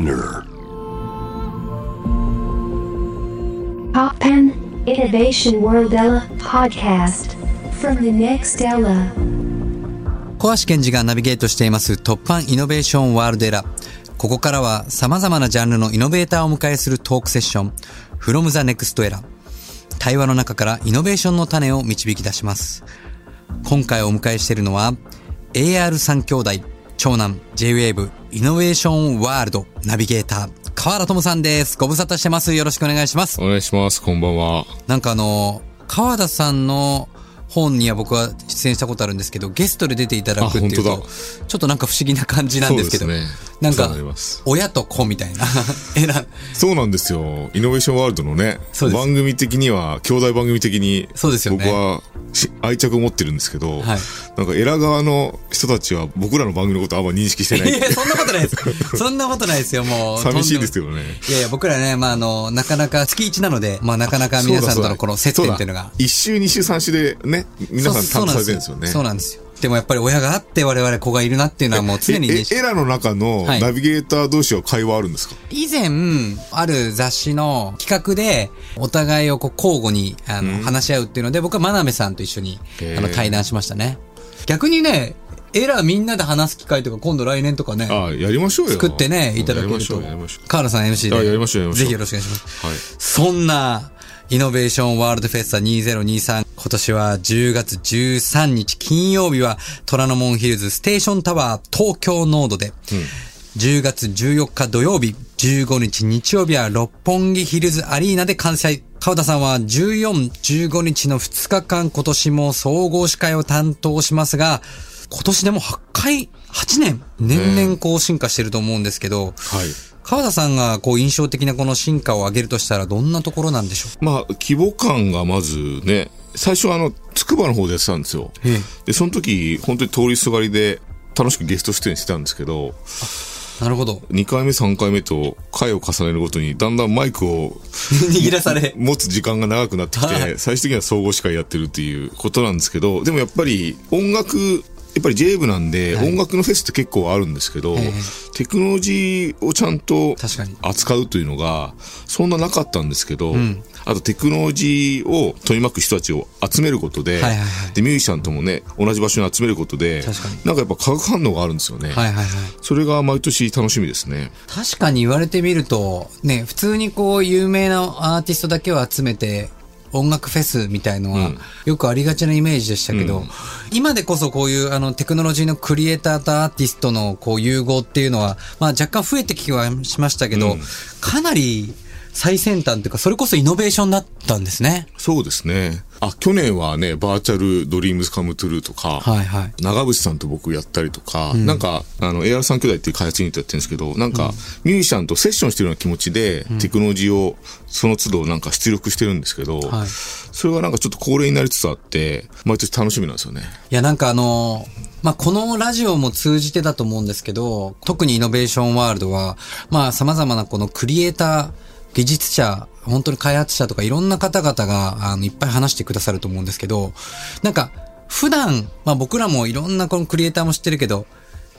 Spinner Poppen Innovation World Ella podcast from the next Ella. 小橋健二がナビゲートしています突破イノベーションワールドエラ。ここからは様々なジャンルのイノベーターをお迎えするトークセッション From the Next Era。対話の中からイノベーションの種を導き出します。今回お迎えしているのは AR3 兄弟長男 J-Wave イノベーションワールドナビゲーター河原智さんです。ご無沙汰してます。よろしくお願いします。お願いします。こんばんは。なんかあの、川田さんの本には僕は出演したことあるんですけど、ゲストで出ていただくっていうとちょっとなんか不思議な感じなんですけど、ねなんか親と子みたいな、えら、そうなんですよ。イノベーションワールドのね、番組的には、兄弟番組的に、そうですよね僕はし愛着を持ってるんですけど、はいなんか、エラ側の人たちは僕らの番組のことあんま認識してないい。や、そんなことないです。そんなことないですよ、もう。寂しいですよ。よね。いやいや、僕らね、まあ、あの、なかなか月1なので、まあ、なかなか皆さんとのこの接点っていうのが。1週、2週、3週でね、皆さん担当されてるんですよね。そうなんですよ。でもやっぱり親があって我々子がいるなっていうのはもう常にエラの中のはいナビゲーター同士は会話あるんですか、以前、ある雑誌の企画で、お互いをこう交互に、あの、話し合うっていうので、僕は真鍋さんと一緒に、あの、対談しましたね。逆にね、エラーみんなで話す機会とか今度来年とかね、ああ、やりましょうよ。作ってね、いただけると。河原さん MC で。あやりましょうやりましょうぜひよろしくお願いします。はい。そんな、イノベーションワールドフェスタ2023。今年は10月13日金曜日は虎ノ門ヒルズステーションタワー東京ノードで、10月14日土曜日、15日日曜日は六本木ヒルズアリーナで開催。川田さんは14、15日の2日間今年も総合司会を担当しますが、今年でも8回、8年、年々こう進化してると思うんですけど、はい。川田さんがこう印象的なこの進化を上げるとしたらどんなところなんでしょう？まあ、規模感がまずね、最初はあの、筑波の方でやってたんですよ。ええで、その時、本当に通りすがりで、楽しくゲスト出演してたんですけど、なるほど。2回目、3回目と回を重ねるごとに、だんだんマイクを 握らされ。持つ時間が長くなってきはいて、最終的には総合司会やってるっていうことなんですけど、でもやっぱり音楽、やっぱり j 部なんで、はい音楽のフェスって結構あるんですけど、ええテクノロジーをちゃんと扱うというのが、そんななかったんですけど、あとテクノロジーを取り巻く人たちを集めることで、はいはいはいで、ミュージシャンともね、同じ場所に集めることでなんかやっぱ化学反応があるんですよね。はいはいはい。それが毎年楽しみですね。確かに言われてみると、ね、普通にこう有名なアーティストだけを集めて、音楽フェスみたいのは、よくありがちなイメージでしたけど、今でこそこういうあのテクノロジーのクリエイターとアーティストのこう融合っていうのは、まあ若干増えてきはしましたけど、かなり最先端っていうか、それこそイノベーションだったんですね。そうですね。あ、去年はね、バーチャルドリームズカムトゥルーとか、はいはい。長渕さんと僕やったりとか、なんか、あの、AR3 兄弟っていう開発ユニットやってるんですけど、なんか、ミュージシャンとセッションしてるような気持ちで、テクノロジーをその都度なんか出力してるんですけど、はいそれがなんかちょっと恒例になりつつあって、毎年楽しみなんですよね。いや、なんかあのまあ、このラジオも通じてだと思うんですけど、特にイノベーションワールドは、まあ、様々なこのクリエイター、技術者、本当に開発者とかいろんな方々が、あの、いっぱい話してくださると思うんですけど、なんか、普段、まあ僕らもいろんなこのクリエイターも知ってるけど、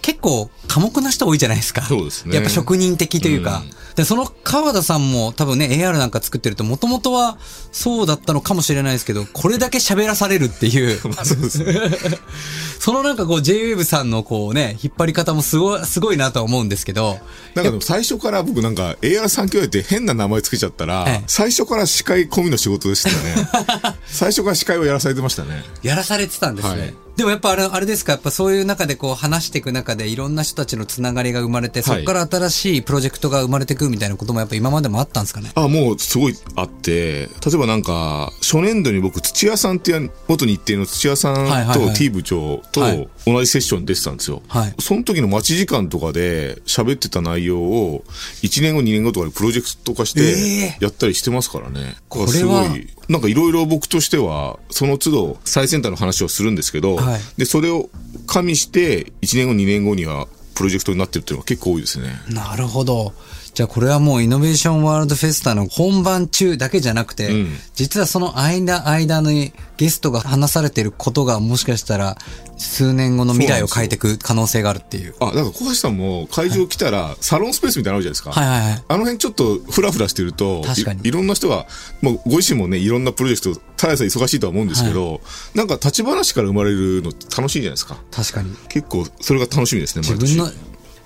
結構寡黙な人多いじゃないですか。そうですねやっぱ職人的というか。で、その川田さんも多分ね、AR なんか作ってると、もともとはそうだったのかもしれないですけど、これだけ喋らされるっていう。まあそうですね。そのなんかこう JWAVE さんのこうね、引っ張り方もすごい、すごいなとは思うんですけど、なんかでも最初から僕なんか AR3 兄弟って変な名前つけちゃったら、ええ最初から司会込みの仕事でしたね。最初から司会をやらされてましたね。やらされてたんですね。はいでもやっぱあれ、あれですか、やっぱそういう中でこう話していく中でいろんな人たちのつながりが生まれて、そこから新しいプロジェクトが生まれてくるみたいなこともやっぱ今までもあったんですかね？あ、もうすごいあって、例えばなんか、初年度に僕、土屋さんっていう元日程の土屋さんと T 部長とはい同じセッションに出てたんですよ。はいその時の待ち時間とかで喋ってた内容を1年後2年後とかでプロジェクト化しえてやったりしてますからね。これはすごい、なんかいろいろ僕としては、その都度最先端の話をするんですけど、はいで、それを加味して1年後2年後にはプロジェクトになってるっていうのが結構多いですね。なるほど。じゃあこれはもうイノベーションワールドフェスタの本番中だけじゃなくて、うん実はその間間にゲストが話されていることがもしかしたら数年後の未来を変えていく可能性があるっていう。あ、だから小橋さんも会場来たら、サロンスペースみたいなのあるじゃないですか。はいはいはい。あの辺ちょっとフラフラしてると、確かにいいろんな人が、もうご自身もね、いろんなプロジェクト、ただでさえ忙しいとは思うんですけど、なんか立ち話から生まれるの楽しいじゃないですか。確かに。結構、それが楽しみですね、自分の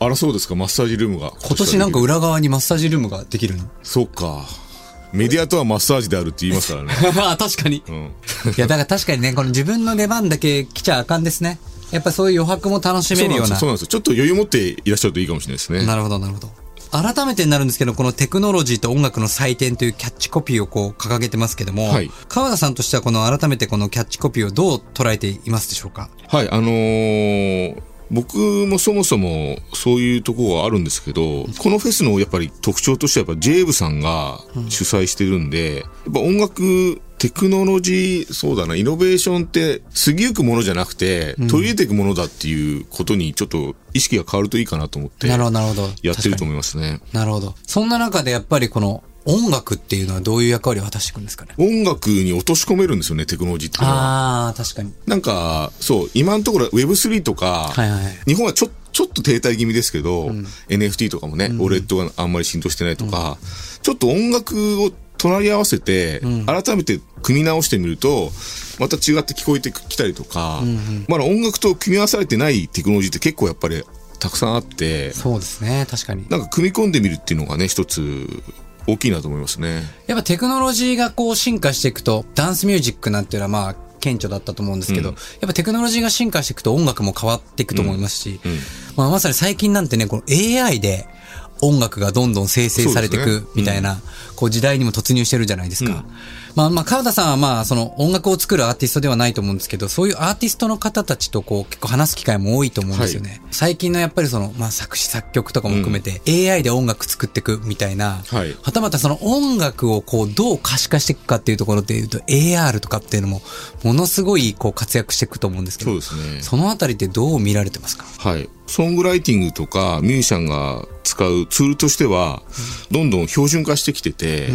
あら、そうですか、マッサージルームが。今年なんか裏側にマッサージルームができるの？そうか。メディアとはマッサージであるって言いますからね。あ確かに。うん。いや、だから確かにね、この自分の出番だけ来ちゃあかんですね。やっぱそういう余白も楽しめるような。そうなんですよ。ちょっと余裕持っていらっしゃるといいかもしれないですね。なるほど、なるほど。改めてになるんですけど、このテクノロジーと音楽の祭典というキャッチコピーをこう掲げてますけども、はい川田さんとしてはこの改めてこのキャッチコピーをどう捉えていますでしょうか？はい、あのー僕もそもそもそういうところはあるんですけど、このフェスのやっぱり特徴としてはやっぱジェイブさんが主催してるんで、やっぱ音楽、テクノロジー、そうだな、イノベーションって過ぎゆくものじゃなくて、取り入れていくものだっていうことにちょっと意識が変わるといいかなと思って、なるほど、なるほど。やってると思いますね。になるほど。そんな中でやっぱりこの音楽っていうのはどういう役割を果たしていくんですかね？音楽に落とし込めるんですよね、テクノロジーっていうのは。ああ、確かに。なんか、そう、今のところ Web3 とか、はいはいはい。日本はちょちょっと停滞気味ですけど、NFT とかもね、オレットがあんまり浸透してないとか、ちょっと音楽を隣り合わせて、改めて組み直してみると、また違って聞こえてきたりとか、まだ音楽と組み合わされてないテクノロジーって結構やっぱりたくさんあって、そうですね、確かに。なんか組み込んでみるっていうのがね、一つ大きいなと思いますね。やっぱテクノロジーがこう進化していくと、ダンスミュージックなんていうのはまあ、顕著だったと思うんですけど、うんやっぱテクノロジーが進化していくと音楽も変わっていくと思いますし、うんまあまさに最近なんてね、この AI で音楽がどんどん生成されていくみたいな、こう時代にも突入してるじゃないですか。まあまあ、川田さんはまあ、その音楽を作るアーティストではないと思うんですけど、そういうアーティストの方たちとこう結構話す機会も多いと思うんですよね。最近のやっぱりその、まあ作詞作曲とかも含めて、AI で音楽作っていくみたいな、はいはたまたその音楽をこうどう可視化していくかっていうところで言うと AR とかっていうのもものすごいこう活躍していくと思うんですけど、そうですね。そのあたりってどう見られてますか？はい。ソングライティングとかミュージシャンが使うツールとしては、どんどん標準化してきてて、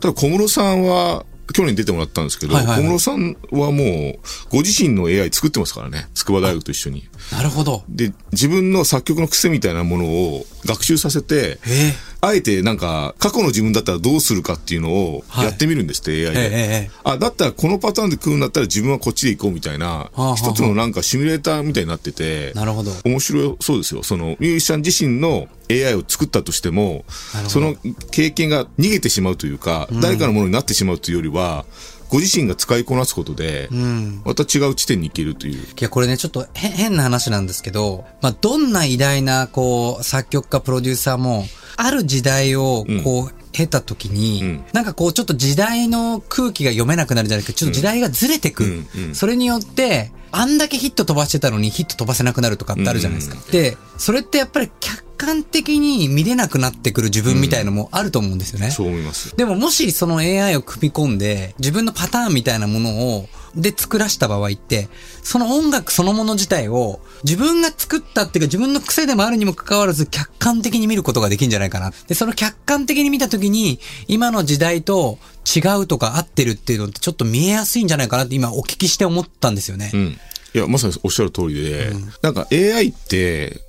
ただ小室さんは、去年出てもらったんですけど、はいはいはい小室さんはもう、ご自身の AI 作ってますからね。筑波大学と一緒に。なるほど。で、自分の作曲の癖みたいなものを学習させて、えあえてなんか、過去の自分だったらどうするかっていうのをはいやってみるんですって、え AI ええで。えあ、だったらこのパターンで食うんだったら自分はこっちで行こうみたいなあはあ、一つのなんかシミュレーターみたいになってて、なるほど。面白いそうですよ。そのミュージシャン自身の AI を作ったとしてもその経験が逃げてしまうというか、誰かのものになってしまうというよりは、ご自身が使いこなすことで、うん。また違う地点に行けるという。いや、これね、ちょっとへ変な話なんですけど、まあ、どんな偉大な、こう、作曲家、プロデューサーも、ある時代を、こう、経た時に、うんなんかこう、ちょっと時代の空気が読めなくなるじゃなくて、ちょっと時代がずれてく。うんうんそれによって、あんだけヒット飛ばしてたのにヒット飛ばせなくなるとかってあるじゃないですか。で、それってやっぱり客観的に見れなくなってくる自分みたいのもあると思うんですよね。そう思います。でももしその AI を組み込んで、自分のパターンみたいなものを、で作らした場合って、その音楽そのもの自体を、自分が作ったっていうか自分の癖でもあるにもかかわらず客観的に見ることができるんじゃないかな。で、その客観的に見たときに、今の時代と違うとか合ってるっていうのってちょっと見えやすいんじゃないかなって今お聞きして思ったんですよね。うん。いや、まさにおっしゃる通りで、なんか AI って、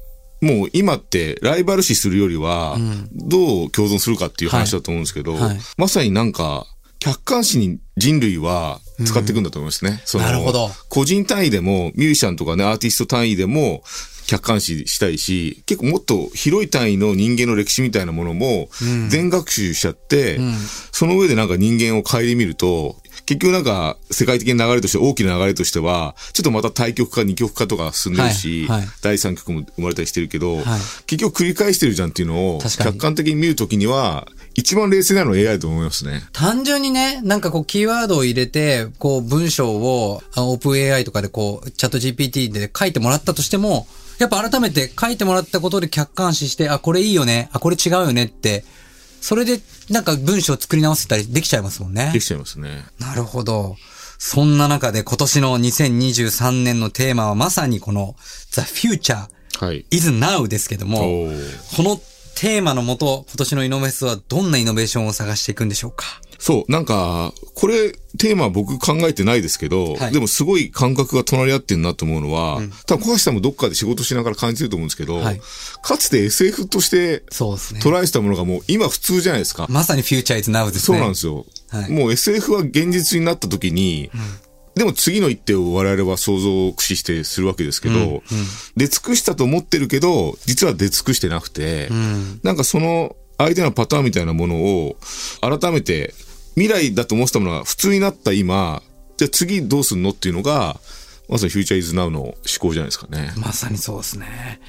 もう今ってライバル視するよりは、どう共存するかっていう話だと思うんですけど、はいはいまさになんか、客観視に人類は使っていくんだと思いますね。そのなるほど。個人単位でも、ミュージシャンとかね、アーティスト単位でも、客観視したいし、結構もっと広い単位の人間の歴史みたいなものも、全学習しちゃって、その上でなんか人間を顧みると、結局なんか世界的な流れとして、大きな流れとしては、ちょっとまた対極化、二極化とか進んでるし、はいはい。第三極も生まれたりしてるけど、はい。結局繰り返してるじゃんっていうのを、客観的に見るときには、一番冷静なのは AI だと思いますね。単純にね、なんかこうキーワードを入れて、こう文章をあオープン AI とかでこうチャット GPT で書いてもらったとしても、やっぱ改めて書いてもらったことで客観視して、あ、これいいよね、あ、これ違うよねって、それでなんか文章を作り直せたりできちゃいますもんねで。きちゃいますね。なるほど。そんな中で今年の2023年のテーマはまさにこの The Future はい。is Now ですけども、このテーマのもと、今年のイノベースはどんなイノベーションを探していくんでしょうか？そう、なんか、これ、テーマは僕考えてないですけど、はいでもすごい感覚が隣り合ってるなと思うのは、多分小橋さんもどっかで仕事しながら感じてると思うんですけど、はいかつて SF としてそうですね。捉えてたものがもう今普通じゃないですか。まさにフューチャーイズナウですそうね。なんですよ。はいもう SF は現実になった時に、でも次の一手を我々は想像を駆使してするわけですけど、出尽くしたと思ってるけど、実は出尽くしてなくて、なんかその相手のパターンみたいなものを改めて未来だと思ってたものが普通になった今、じゃあ次どうすんのっていうのが、まさにフューチャーイズナウの思考じゃないですかね。まさにそうですね。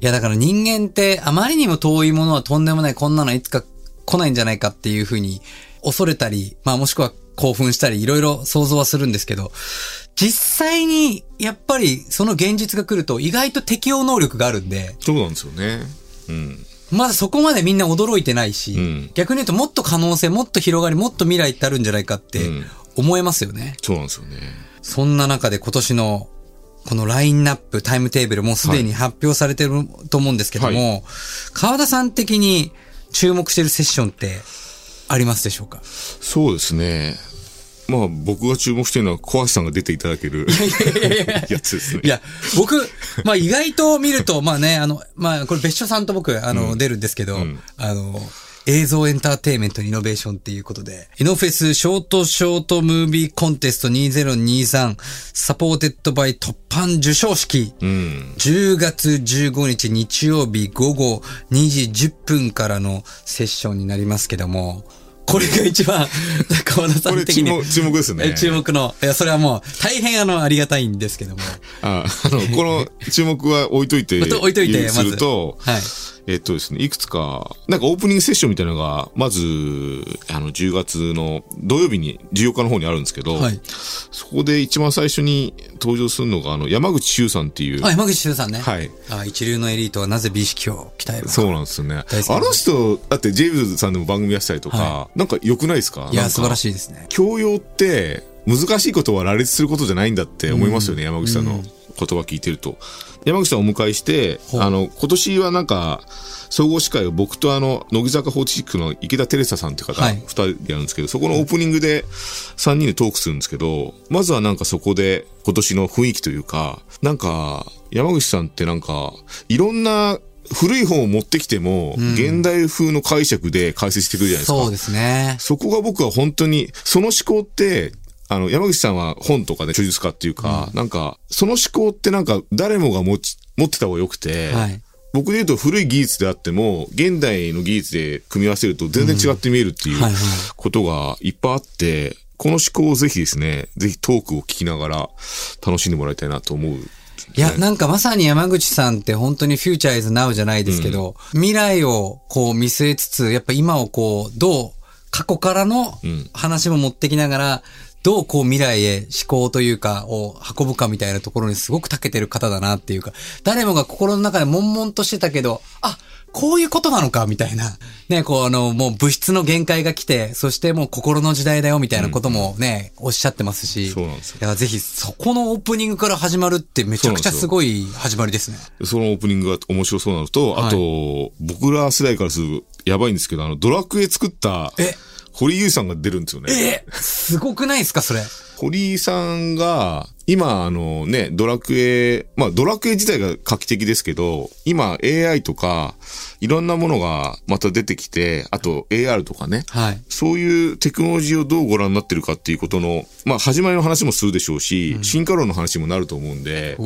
いや、だから人間ってあまりにも遠いものはとんでもない、こんなのいつか来ないんじゃないかっていうふうに恐れたり、まあもしくは興奮したり、いろいろ想像はするんですけど、実際にやっぱりその現実が来ると意外と適応能力があるんで、そうなんですよね。うん。まだそこまでみんな驚いてないし、うん逆に言うともっと可能性、もっと広がり、もっと未来ってあるんじゃないかってうん思えますよね。そうなんですよね。そんな中で今年のこのラインナップ、タイムテーブルもうすでに発表されてると思うんですけども、川田さん的に注目してるセッションってありますでしょうか？そうですね。まあ僕が注目してるのは小橋さんが出ていただけるやつですね。いや、僕、まあ意外と見ると、まあね、あの、まあこれ別所さんと僕、あの、出るんですけど、んあの、映像エンターテインメントイノベーションっていうことで、イノフェスショートショートムービーコンテスト2023 Supported by TOPPAN 授賞式、うん。10月15日日曜日午後2時10分からのセッションになりますけども、これが一番、川田さこれん的に。注目注目ですねえ注目の。いや、それはもう、大変あの、ありがたいんですけども。あ、あの、この注目は置いといて、置いといてすると、はい。えっとですね、いくつか、なんかオープニングセッションみたいなのが、まず、あの、10月の土曜日に、14日の方にあるんですけど、はい。そこで一番最初に登場するのが、あの、山口周さんっていう、あ、山口周さんね。はい。あ一流のエリートはなぜ美意識を鍛えるのか。そうなんですよね。あの人、だってジェイブズさんでも番組やってたりとか、はなんか良くないですか？いや、素晴らい。しいですね。教養って、難しいことは羅列することじゃないんだって思いますよね、山口さんの言葉聞いてると。山口さんをお迎えして、あの、今年はなんか、総合司会を僕とあの、乃木坂46の池田テレサさんって方、はい二人でやるんですけど、そこのオープニングで3人でトークするんですけど、まずはなんかそこで今年の雰囲気というか、なんか、山口さんってなんか、いろんな古い本を持ってきても、現代風の解釈で解説してくるじゃないですか。そうですね。そこが僕は本当に、その思考って、あの、山口さんは本とかで著述家っていうか、なんか、その思考ってなんか誰もが持ち、持ってた方が良くて、はい。僕で言うと古い技術であっても、現代の技術で組み合わせると全然違って見えるっていうことがいっぱいあって、この思考をぜひですね、ぜひトークを聞きながら楽しんでもらいたいなと思う。いや、なんかまさに山口さんって本当にフューチャーイズナウじゃないですけど、未来をこう見据えつつ、やっぱ今をこう、どう、過去からのうん話も持ってきながら、どうこう未来へ思考というか、を運ぶかみたいなところにすごく長けてる方だなっていうか、誰もが心の中で悶々としてたけど、あ、こういうことなのかみたいな。ね、こうあの、もう物質の限界が来て、そしてもう心の時代だよみたいなこともね、おっしゃってますし。そうなんですよいや、ぜひそこのオープニングから始まるってめちゃくちゃすごい始まりですね。そのオープニングが面白そうなのと、あと、僕ら世代からするとやばいんですけど、あの、ドラクエ作った、え堀井優さんが出るんですよね。えすごくないですか、それ？堀井さんが、今、あのね、ドラクエ、まあドラクエ自体が画期的ですけど、今 AI とか、いろんなものがまた出てきて、あと AR とかね、はい。そういうテクノロジーをどうご覧になってるかっていうことの、まあ始まりの話もするでしょうし、進化論の話にもなると思うんで、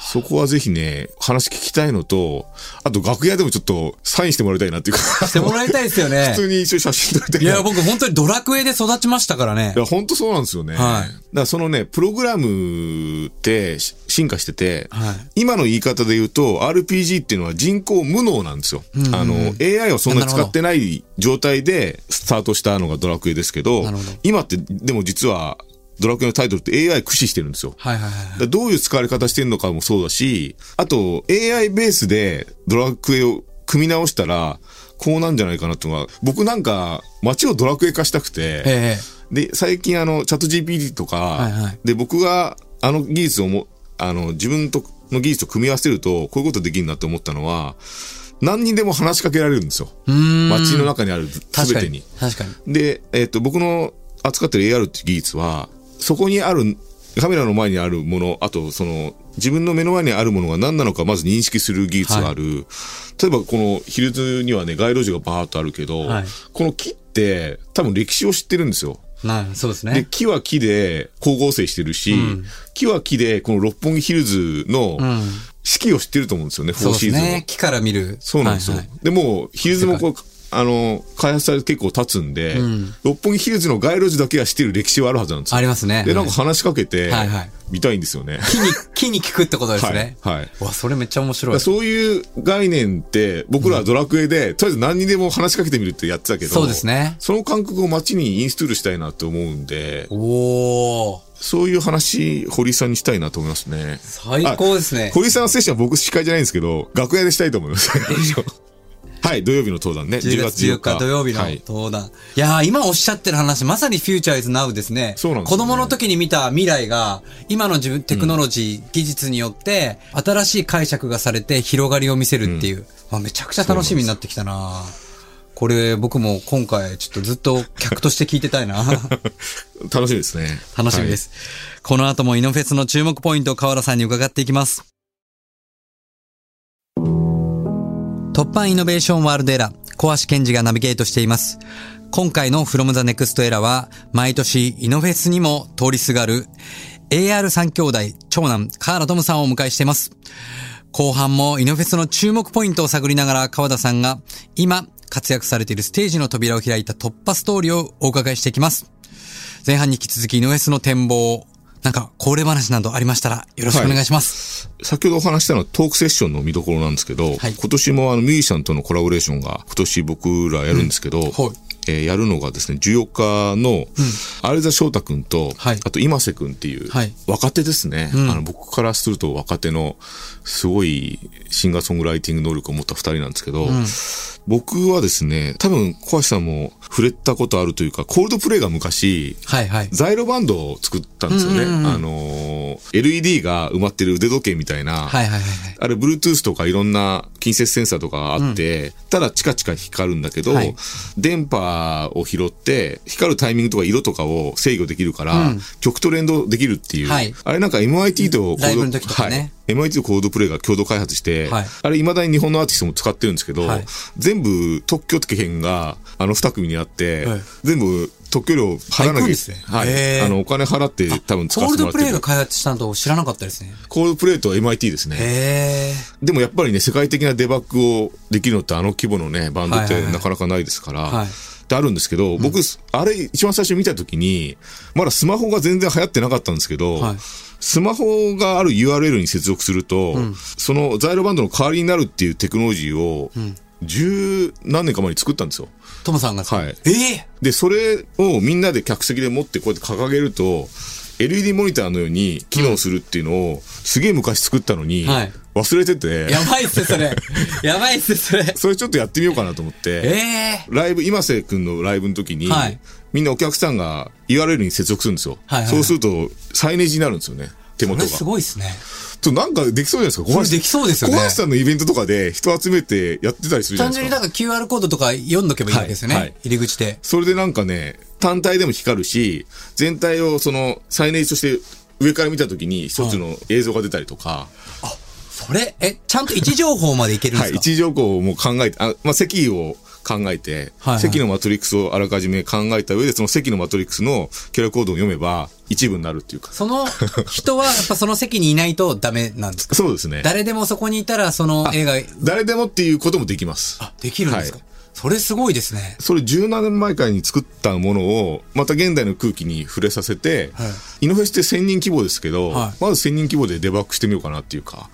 そこはぜひね、話聞きたいのと、あと楽屋でもちょっとサインしてもらいたいなっていうか、してもらいたいですよね 普。通に一緒に写真撮りたいな。いや、僕本当にドラクエで育ちましたからねい。や、本当そうなんですよね。はいだからそのね、プログラムってし進化してて、はい今の言い方で言うと、RPG っていうのは人工無能なんですよ。あの、AI をそんなに使ってない状態でスタートしたのがドラクエですけどど、今って、でも実は、ドラクエのタイトルって AI 駆使してるんですよ。はいはいはいどういう使われ方してるのかもそうだし、あと AI ベースでドラクエを組み直したら、こうなんじゃないかなってのが、僕なんか街をドラクエ化したくて、ええ。で、最近あの、チャット GPT とか、はいはい。で、僕があの技術をも、あの、自分との技術と組み合わせると、こういうことできるなって思ったのは、何にでも話しかけられるんですよ。ん街の中にある全てに。。確かに。で、えっ、と、僕の扱ってる AR っていう技術は、そこにある、カメラの前にあるもの、あと、その、自分の目の前にあるものが何なのかまず認識する技術がある。例えば、このヒルズにはね、街路樹がバーっとあるけど、はいこの木って多分歴史を知ってるんですよ。なそうですで、ね。木は木で光合成してるし、木は木でこの六本木ヒルズの四季を知ってると思うんですよね、フそうォーシーズンを。ですね。木から見る。そうなんですよ。はいはいでもう、ヒルズもこう、あの、開発されて結構経つんで、六本木ヒルズの街路樹だけは知ってる歴史はあるはずなんですよ。ありますねで、なんか話しかけてはいはい、見たいんですよね。木に、木に聞くってことですね。はいはいわ、それめっちゃ面白い。そういう概念って、僕らはドラクエで、とりあえず何にでも話しかけてみるってやってたけど、そうですねその感覚を街にインストールしたいなって思うんで、おー。そういう話、堀井さんにしたいなと思いますね。最高ですね。堀井さんのセッションは僕司会じゃないんですけど、楽屋でしたいと思います。はい、土曜日の登壇ね。10月14日土曜日のはい。登壇。い、やー、今おっしゃってる話、まさにフューチャーイズナウですね。そうなんですよね子供の時に見た未来が、今の自分、テクノロジー、技術によって、新しい解釈がされて広がりを見せるっていう。まあ、めちゃくちゃ楽しみになってきたなこれ、僕も今回、ちょっとずっと客として聞いてたいな 楽しみですね。楽しみです。この後もイノフェスの注目ポイントを河原さんに伺っていきます。突破イノベーションワールドエラー、小橋健二がナビゲートしています。今回の From the Next Era は、毎年イノフェスにも通りすがる AR 三兄弟、長男、河原トムさんをお迎えしています。後半もイノフェスの注目ポイントを探りながら川田さんが今活躍されているステージの扉を開いた突破ストーリーをお伺いしていきます。前半に引き続きイノフェスの展望、なんか恒例話などありましたらよろしくお願いします。先ほどお話したのはトークセッションの見どころなんですけど、はい。今年もあのミュージシャンとのコラボレーションが今年僕らやるんですけど、はいえーやるのがですね、14日の、アレザ翔太くんと、はいあと今瀬くんっていう、はい若手ですね、んあの。僕からすると若手のすごいシンガーソングライティング能力を持った二人なんですけど、僕はですね、多分小橋さんも触れたことあるというか、コールドプレイが昔、はいはい。ザイロバンドを作ったんですよね。あのー LED が埋まってる腕時計みたいな、はいはいはいはい。あれ、Bluetooth とかいろんな近接センサーとかがあって、ただチカチカ光るんだけど、はい電波を拾って、光るタイミングとか色とかを制御できるから、曲と連動できるっていう。はいあれなんか MIT とコード、ライブの時とかねはい。MIT とコードプレイが共同開発して、はいあれ未だに日本のアーティストも使ってるんですけど、はい全部特許権があの二組にあって、はい全部特許料払わなきゃあ行くんですねはい。あの、お金払って多分使コールドプわせてもらってる。レイが開発したのと知らなかったですね。コールドプレイと MIT ですね。へでもやっぱりね、世界的なデバッグをできるのってあの規模のね、バンドってはいはいはいなかなかないですから、はいってあるんですけど、僕、あれ一番最初見たときに、まだスマホが全然流行ってなかったんですけど、はい。スマホがある URL に接続すると、そのザイロバンドの代わりになるっていうテクノロジーを、十何年か前に作ったんですよ。ー。トムさんが。はい。ええ。で、それをみんなで客席で持ってこうやって掲げると、LED モニターのように機能するっていうのを、すげえ昔作ったのに、はい忘れてて、やばいっす、それ。やばいっす、それ。それちょっとやってみようかなと思って、ええライブ、今瀬くんのライブの時に、はいみんなお客さんが URL に接続するんですよ。はいはいはいそうすると、サイネージになるんですよね。手元が。すごいっすね。ちょなんかできそうじゃないですか？小橋それできそうですよね小橋さんのイベントとかで人集めてやってたりするじゃないですか。単純になんか QR コードとか読んどけばいいわけですよね。はいはい入り口で。それでなんかね、単体でも光るし、全体をその、サイネージとして上から見た時に一つの映像が出たりとか、それ、え、ちゃんと位置情報までいけるんではい、すか、位置情報も考えて、あまあ、席を考えて、はいはい。席のマトリックスをあらかじめ考えた上で、その席のマトリックスのキャラコードを読めば、一部になるっていうか。その人はやっぱその席にいないとダメなんですか？そうですね。誰でもそこにいたらその映画、誰でもっていうこともできます。あ、できるんですか、はい。それすごいですね。それ17年前からに作ったものを、また現代の空気に触れさせて、はい。イノフェスって1000人規模ですけど、はい。まず1000人規模でデバッグしてみようかなっていうか、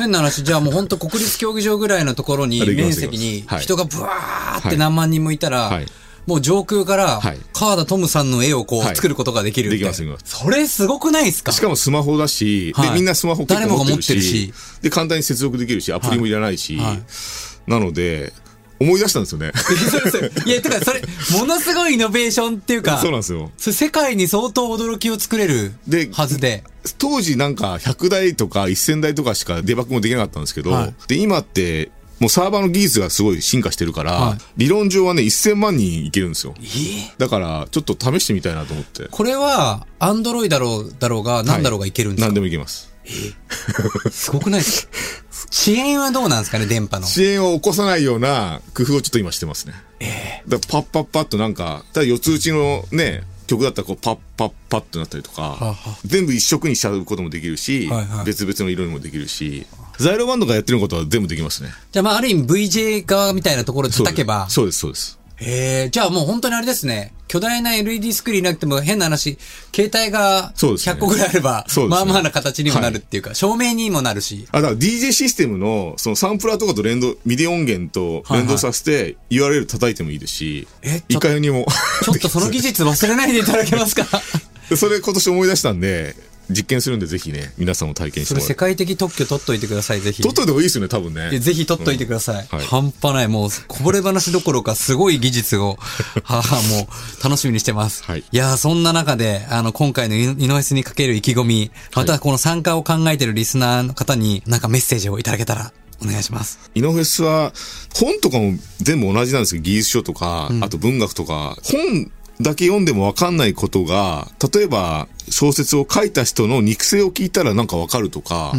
変な話、じゃあもう本当国立競技場ぐらいのところに面す積にはい。人がブワーってはい何万人もいたら、はい。もう上空からはい。川田トムさんの絵をこうはい作ることができるみたい。なできます。それすごくないですか？しかもスマホだし、はい。で、みんなスマホ結構持ってるし、誰もが持ってるし。で、簡単に接続できるし、アプリもいらないし、はい。はい。なので、思い出したんですよね。いや、てかそれ、ものすごいイノベーションっていうか、そうなんですよ。世界に相当驚きを作れるではずで。当時なんか100台とか1000台とかしかデバッグもできなかったんですけど、はいで、今ってもうサーバーの技術がすごい進化してるから、はい理論上はね、1000万人いけるんですよ。えーだから、ちょっと試してみたいなと思って。これは、アンドロイドだろう、だろうが、なんだろうがいけるんですか、何でもいけます。すごくないですか？遅延はどうなんですかね、電波の。遅延を起こさないような工夫をちょっと今してますね。だからパッパッパッとなんか、ただ四つ打ちのね、曲だったらこうパッパッパッとなったりとか、はは全部一色にしちゃうこともできるし、はいはい別々の色にもできるし、ザイロバンドがやってることは全部できますね。じゃあまあ、ある意味 VJ 側みたいなところで叩けば、そうです、そうです。へえ、じゃあもう本当にあれですね。巨大な LED スクリーンなくても変な話、携帯がそうですね100個ぐらいあれば、そうですねまあまあな形にもなるっていうか、照明にもなるし。あ、だから DJ システムの、そのサンプラーとかと連動、 MIDI 音源と連動させて URL 叩いてもいいですし、えちょいかようにも。ちょっとその技術忘れないでいただけますか？で それ今年思い出したんで、実験するんでぜひね、皆さんも体験してもら世界的特許取っといてください、ぜひ。取っといた方がいいですよね、多分ね。いやぜひ取っといてください。うんはい半端ない。もう、こぼれ話どころか、すごい技術を、ははもう、楽しみにしてます。はいやーそんな中で、あの、今回のイノフェスにかける意気込み、またこの参加を考えているリスナーの方に、なんかメッセージをいただけたら、お願いします。イノフェスは、本とかも全部同じなんですけど、技術書とか、あと文学とか、本だけ読んでもわかんないことが、例えば小説を書いた人の肉声を聞いたらなんかわかるとか、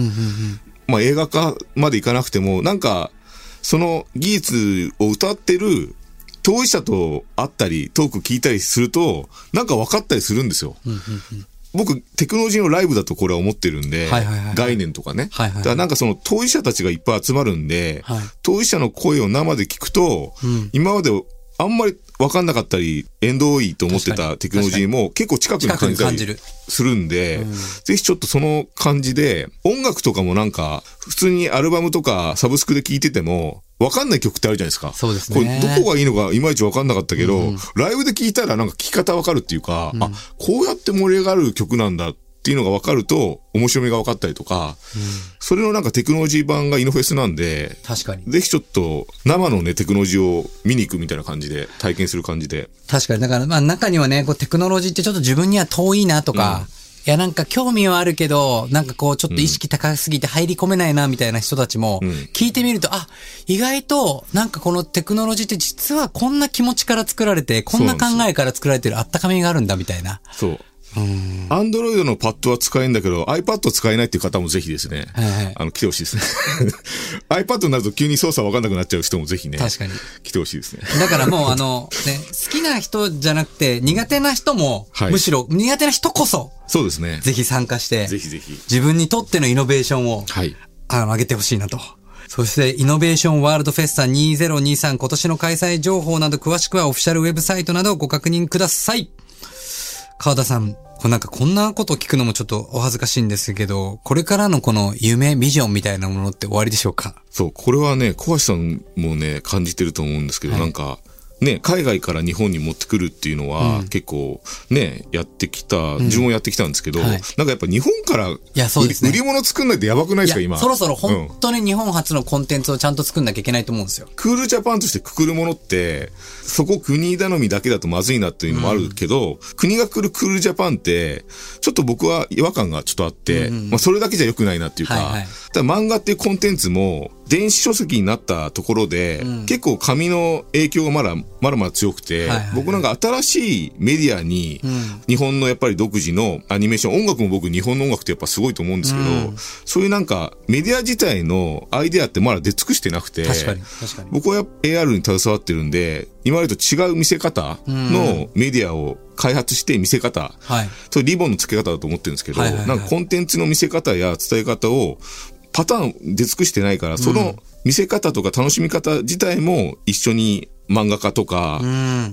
まあ映画化までいかなくても、なんか、その技術を歌ってる当事者と会ったり、トーク聞いたりすると、なんか分かったりするんですよ。僕、テクノロジーのライブだとこれは思ってるんで、はいはいはいはい。概念とかね。はいはいはい。だからなんかその当事者たちがいっぱい集まるんで、はい。当事者の声を生で聞くと、今まであんまり分かんなかったり、縁遠いと思ってたテクノロジーも結構近くに感じたりするんで、ぜひちょっとその感じで、音楽とかもなんか、普通にアルバムとかサブスクで聴いてても、わかんない曲ってあるじゃないですか。そうですね。これどこがいいのかいまいちわかんなかったけど、ライブで聴いたらなんか聴き方わかるっていうか、あ、こうやって盛り上がる曲なんだっていうのがわかると、面白みが分かったりとか、それのなんかテクノロジー版がイノフェスなんで、確かに。ぜひちょっと生のね、テクノロジーを見に行くみたいな感じで、体験する感じで。確かに。だから、まあ中にはね、こうテクノロジーってちょっと自分には遠いなとか、いやなんか興味はあるけど、なんかこうちょっと意識高すぎて入り込めないなみたいな人たちも、聞いてみると、あ、意外となんかこのテクノロジーって実はこんな気持ちから作られて、こんな考えから作られてるあったかみがあるんだみたいな。そう。アンドロイドのパッドは使えんだけど、iPad 使えないっていう方もぜひですね、はいはいあの、来てほしいですね。iPad になると急に操作わかんなくなっちゃう人もぜひね、確かに。来てほしいですね。だからもうあの、ね、好きな人じゃなくて苦手な人も、はいむしろ苦手な人こそ、そうですね。ぜひ参加して、ぜひぜひ。自分にとってのイノベーションを、はい。あの、上げてほしいなと。そして、イノベーションワールドフェスタ2023今年の開催情報など詳しくはオフィシャルウェブサイトなどをご確認ください。川田さん、これなんかこんなことを聞くのもちょっとお恥ずかしいんですけど、これからのこの夢、ビジョンみたいなものって終わりでしょうか？そう、これはね、小橋さんもね、感じてると思うんですけど、なんか、ね、海外から日本に持ってくるっていうのは、結構ね、やってきた、自分もやってきたんですけど、はい。なんかやっぱ日本から売り売り物作んないとやばくないですか、今？そろそろうん本当に日本初のコンテンツをちゃんと作んなきゃいけないと思うんですよ。クールジャパンとしてくくるものって、そこ国頼みだけだとまずいなっていうのもあるけど、国が来るクールジャパンって、ちょっと僕は違和感がちょっとあって、まあそれだけじゃ良くないなっていうか、はいはい。ただ漫画っていうコンテンツも、電子書籍になったところで、結構紙の影響がまだ、まだまだ強くて、はいはいはい。僕なんか新しいメディアに、日本のやっぱり独自のアニメーション、音楽も僕日本の音楽ってやっぱすごいと思うんですけど、そういうなんかメディア自体のアイデアってまだ出尽くしてなくて、確かに、確かに。僕は AR に携わってるんで、今までと違う見せ方のメディアを開発して見せ方、はい。それリボンの付け方だと思ってるんですけど、はいはいはい。なんかコンテンツの見せ方や伝え方をパターン出尽くしてないから、その見せ方とか楽しみ方自体も一緒に漫画家とか、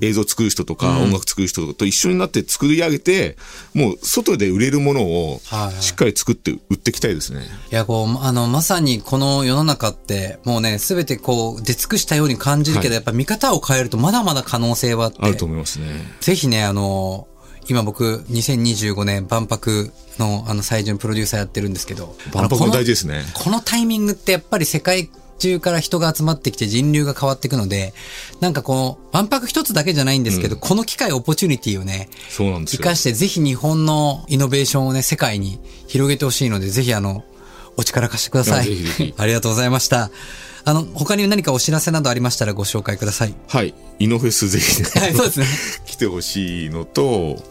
映像作る人とか、音楽作る人と一緒になって作り上げて、もう外で売れるものをはいはい。しっかり作って売っていきたいですね。いや、こう、あの、まさにこの世の中って、もうね、すべてこう、出尽くしたように感じるけど、はい。やっぱ見方を変えるとまだまだ可能性はあって、あると思いますね。ぜひね、あの、今僕、2025年万博のあの、最順プロデューサーやってるんですけど、万博も大事ですね。このタイミングってやっぱり世界中から人が集まってきて人流が変わっていくので、なんかこう、万博一つだけじゃないんですけど、この機会、オポチュニティをね、そうなんですよ。生かしてぜひ日本のイノベーションをね、世界に広げてほしいので、ぜひあの、お力貸してくださあい。ぜひぜひ ありがとうござざいました。あの、他に何かお知らせなどありましたらご紹介ください。はい。イノフェスぜひね。はい、そうですね。来てほしいのと、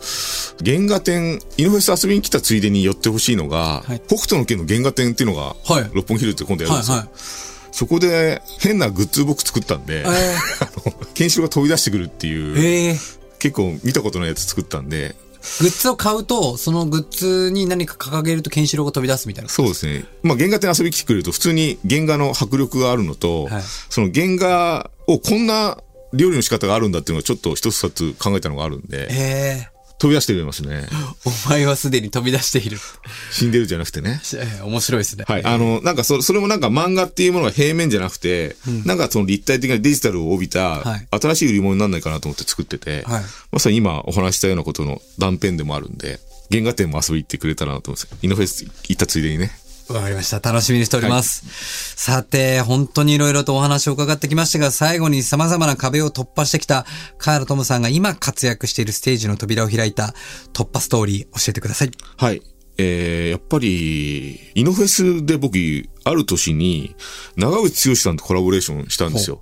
原画展、イノフェス遊びに来たついでに寄ってほしいのが、はい北斗の県の原画展っていうのが、はい六本木ヒルズで今度やるんですよ。はいはいそこで変なグッズ僕作ったんで、え あの、ケンシロウが飛び出してくるっていう、えー結構見たことないやつ作ったんで、グッズを買うと、そのグッズに何か掲げるとケンシロウが飛び出すみたいな。そうですね。まあ原画展遊びに来てくれると普通に原画の迫力があるのと、はいその原画をこんな料理の仕方があるんだっていうのがちょっと一つ二つ考えたのがあるんで、ええ飛び出してくれますね。お前はすでに飛び出している。死んでるじゃなくてね。えー面白いですね。はい。あの、なんかそ、それもなんか漫画っていうものが平面じゃなくて、なんかその立体的なデジタルを帯びたはい、新しい売り物にならないかなと思って作ってて、はいまさに今お話ししたようなことの断片でもあるんで、原画展も遊び行ってくれたらなと思います。イノフェス行ったついでにね。わかりました。楽しみにしております。さて、本当にいろいろとお話を伺ってきましたが、最後に様々な壁を突破してきたカール・トムさんが今活躍しているステージの扉を開いた突破ストーリー教えてください。はい。えー、やっぱり、イノフェスで僕、ある年に、長渕剛さんとコラボレーションしたんですよ。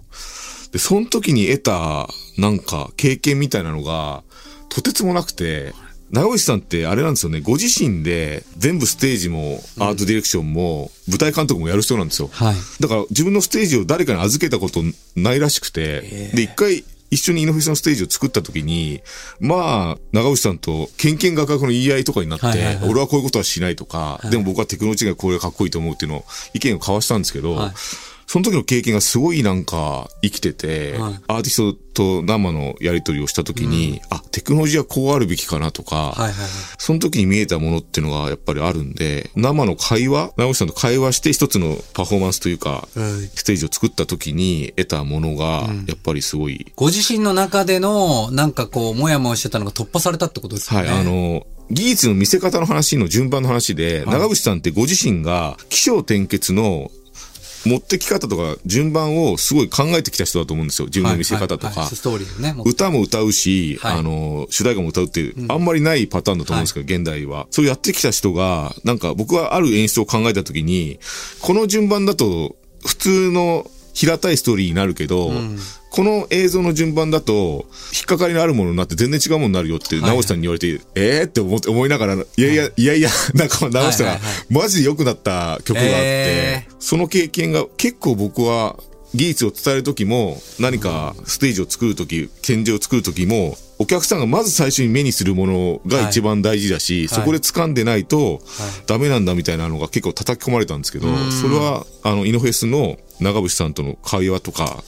で、その時に得た、なんか、経験みたいなのが、とてつもなくて、長渕さんってあれなんですよね、ご自身で全部ステージもアートディレクションも舞台監督もやる人なんですよ。はい。だから自分のステージを誰かに預けたことないらしくて、で、一回一緒にイノフェスのステージを作った時に、まあ、長渕さんと、ケンケン画角の言い合いとかになって、はいはいはい。俺はこういうことはしないとか、でも僕はテクノロジーがこれがかっこいいと思うっていうのを意見を交わしたんですけど、はいその時の経験がすごいなんか生きてて、はい。アーティストと生のやり取りをした時に、あ、テクノロジーはこうあるべきかなとか、はいはいはい。その時に見えたものっていうのがやっぱりあるんで、生の会話、直しさんと会話して一つのパフォーマンスというか、うんステージを作った時に得たものが、やっぱりすごい、ご自身の中での、なんかこう、もやもやしてたのが突破されたってことですよはい、ね。あの、技術の見せ方の話の順番の話で、長渕さんってご自身が起承転結の持ってき方とか順番をすごい考えてきた人だと思うんですよ。自分の見せ方とか。歌も歌うし、はい。あの、主題歌も歌うっていう、あんまりないパターンだと思うんですけど、現代は。そうやってきた人が、なんか僕はある演出を考えたときに、この順番だと、普通の平たいストーリーになるけど、この映像の順番だと、引っかかりのあるものになって全然違うものになるよって、直しさんに言われて、えーって思って、思いながら、い。やいや、いやいや、なんか直したらはいはいはい、マジで良くなった曲があって、えその経験が結構僕は技術を伝える時も何かステージを作る時展示を作る時もお客さんがまず最初に目にするものが一番大事だし、そこで掴んでないとダメなんだみたいなのが結構叩き込まれたんですけど、それはあのイノフェスの長渕さんとの会話とか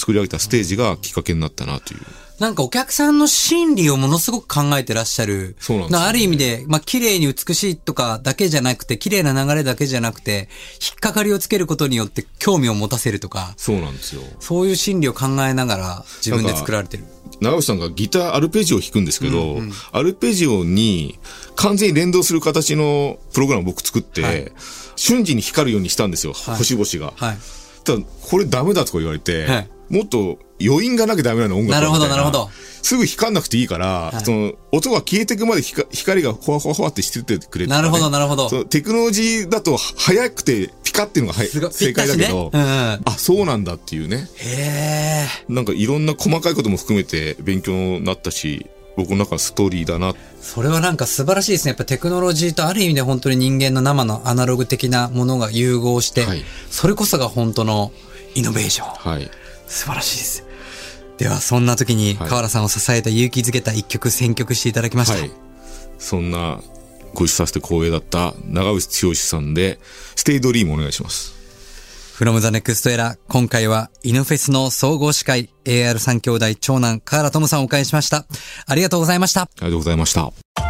作り上げたステージがきっかけになったなという。なんかお客さんの心理をものすごく考えてらっしゃる。そうなんですよねある意味で、まあ、綺麗に美しいとかだけじゃなくて、綺麗な流れだけじゃなくて、引っかかりをつけることによって興味を持たせるとか、そうなんですよ。そういう心理を考えながら自分で作られてる。長渕さんがギターアルペジオを弾くんですけど、アルペジオに完全に連動する形のプログラムを僕作って、はい瞬時に光るようにしたんですよ、はい星々が。はい。ただ、これダメだとか言われて、はいもっと余韻がなきゃダメなの音楽はなるほどなるほどすぐ光んなくていいから、その音が消えていくまで光光がほわほわほわってしててくれて、なるほどなるほどそのテクノロジーだと早くてピカっていうのがは正解だけど、ねうんうんあ、そうなんだっていうね。へえ。なんかいろんな細かいことも含めて勉強になったし、僕の中のストーリーだな。それはなんか素晴らしいですね。やっぱテクノロジーとある意味で本当に人間の生のアナログ的なものが融合して、はいそれこそが本当のイノベーション。はい。素晴らしいです。では、そんな時にはい河原さんを支えた勇気づけた一曲選曲していただきました。はい。そんなご一緒させて光栄だった長渕剛さんで、ステイドリームお願いします。From the Next Era 今回はイノフェスの総合司会 AR 三兄弟長男河原智さんをお迎えしました。ありがとうございました。ありがとうございました。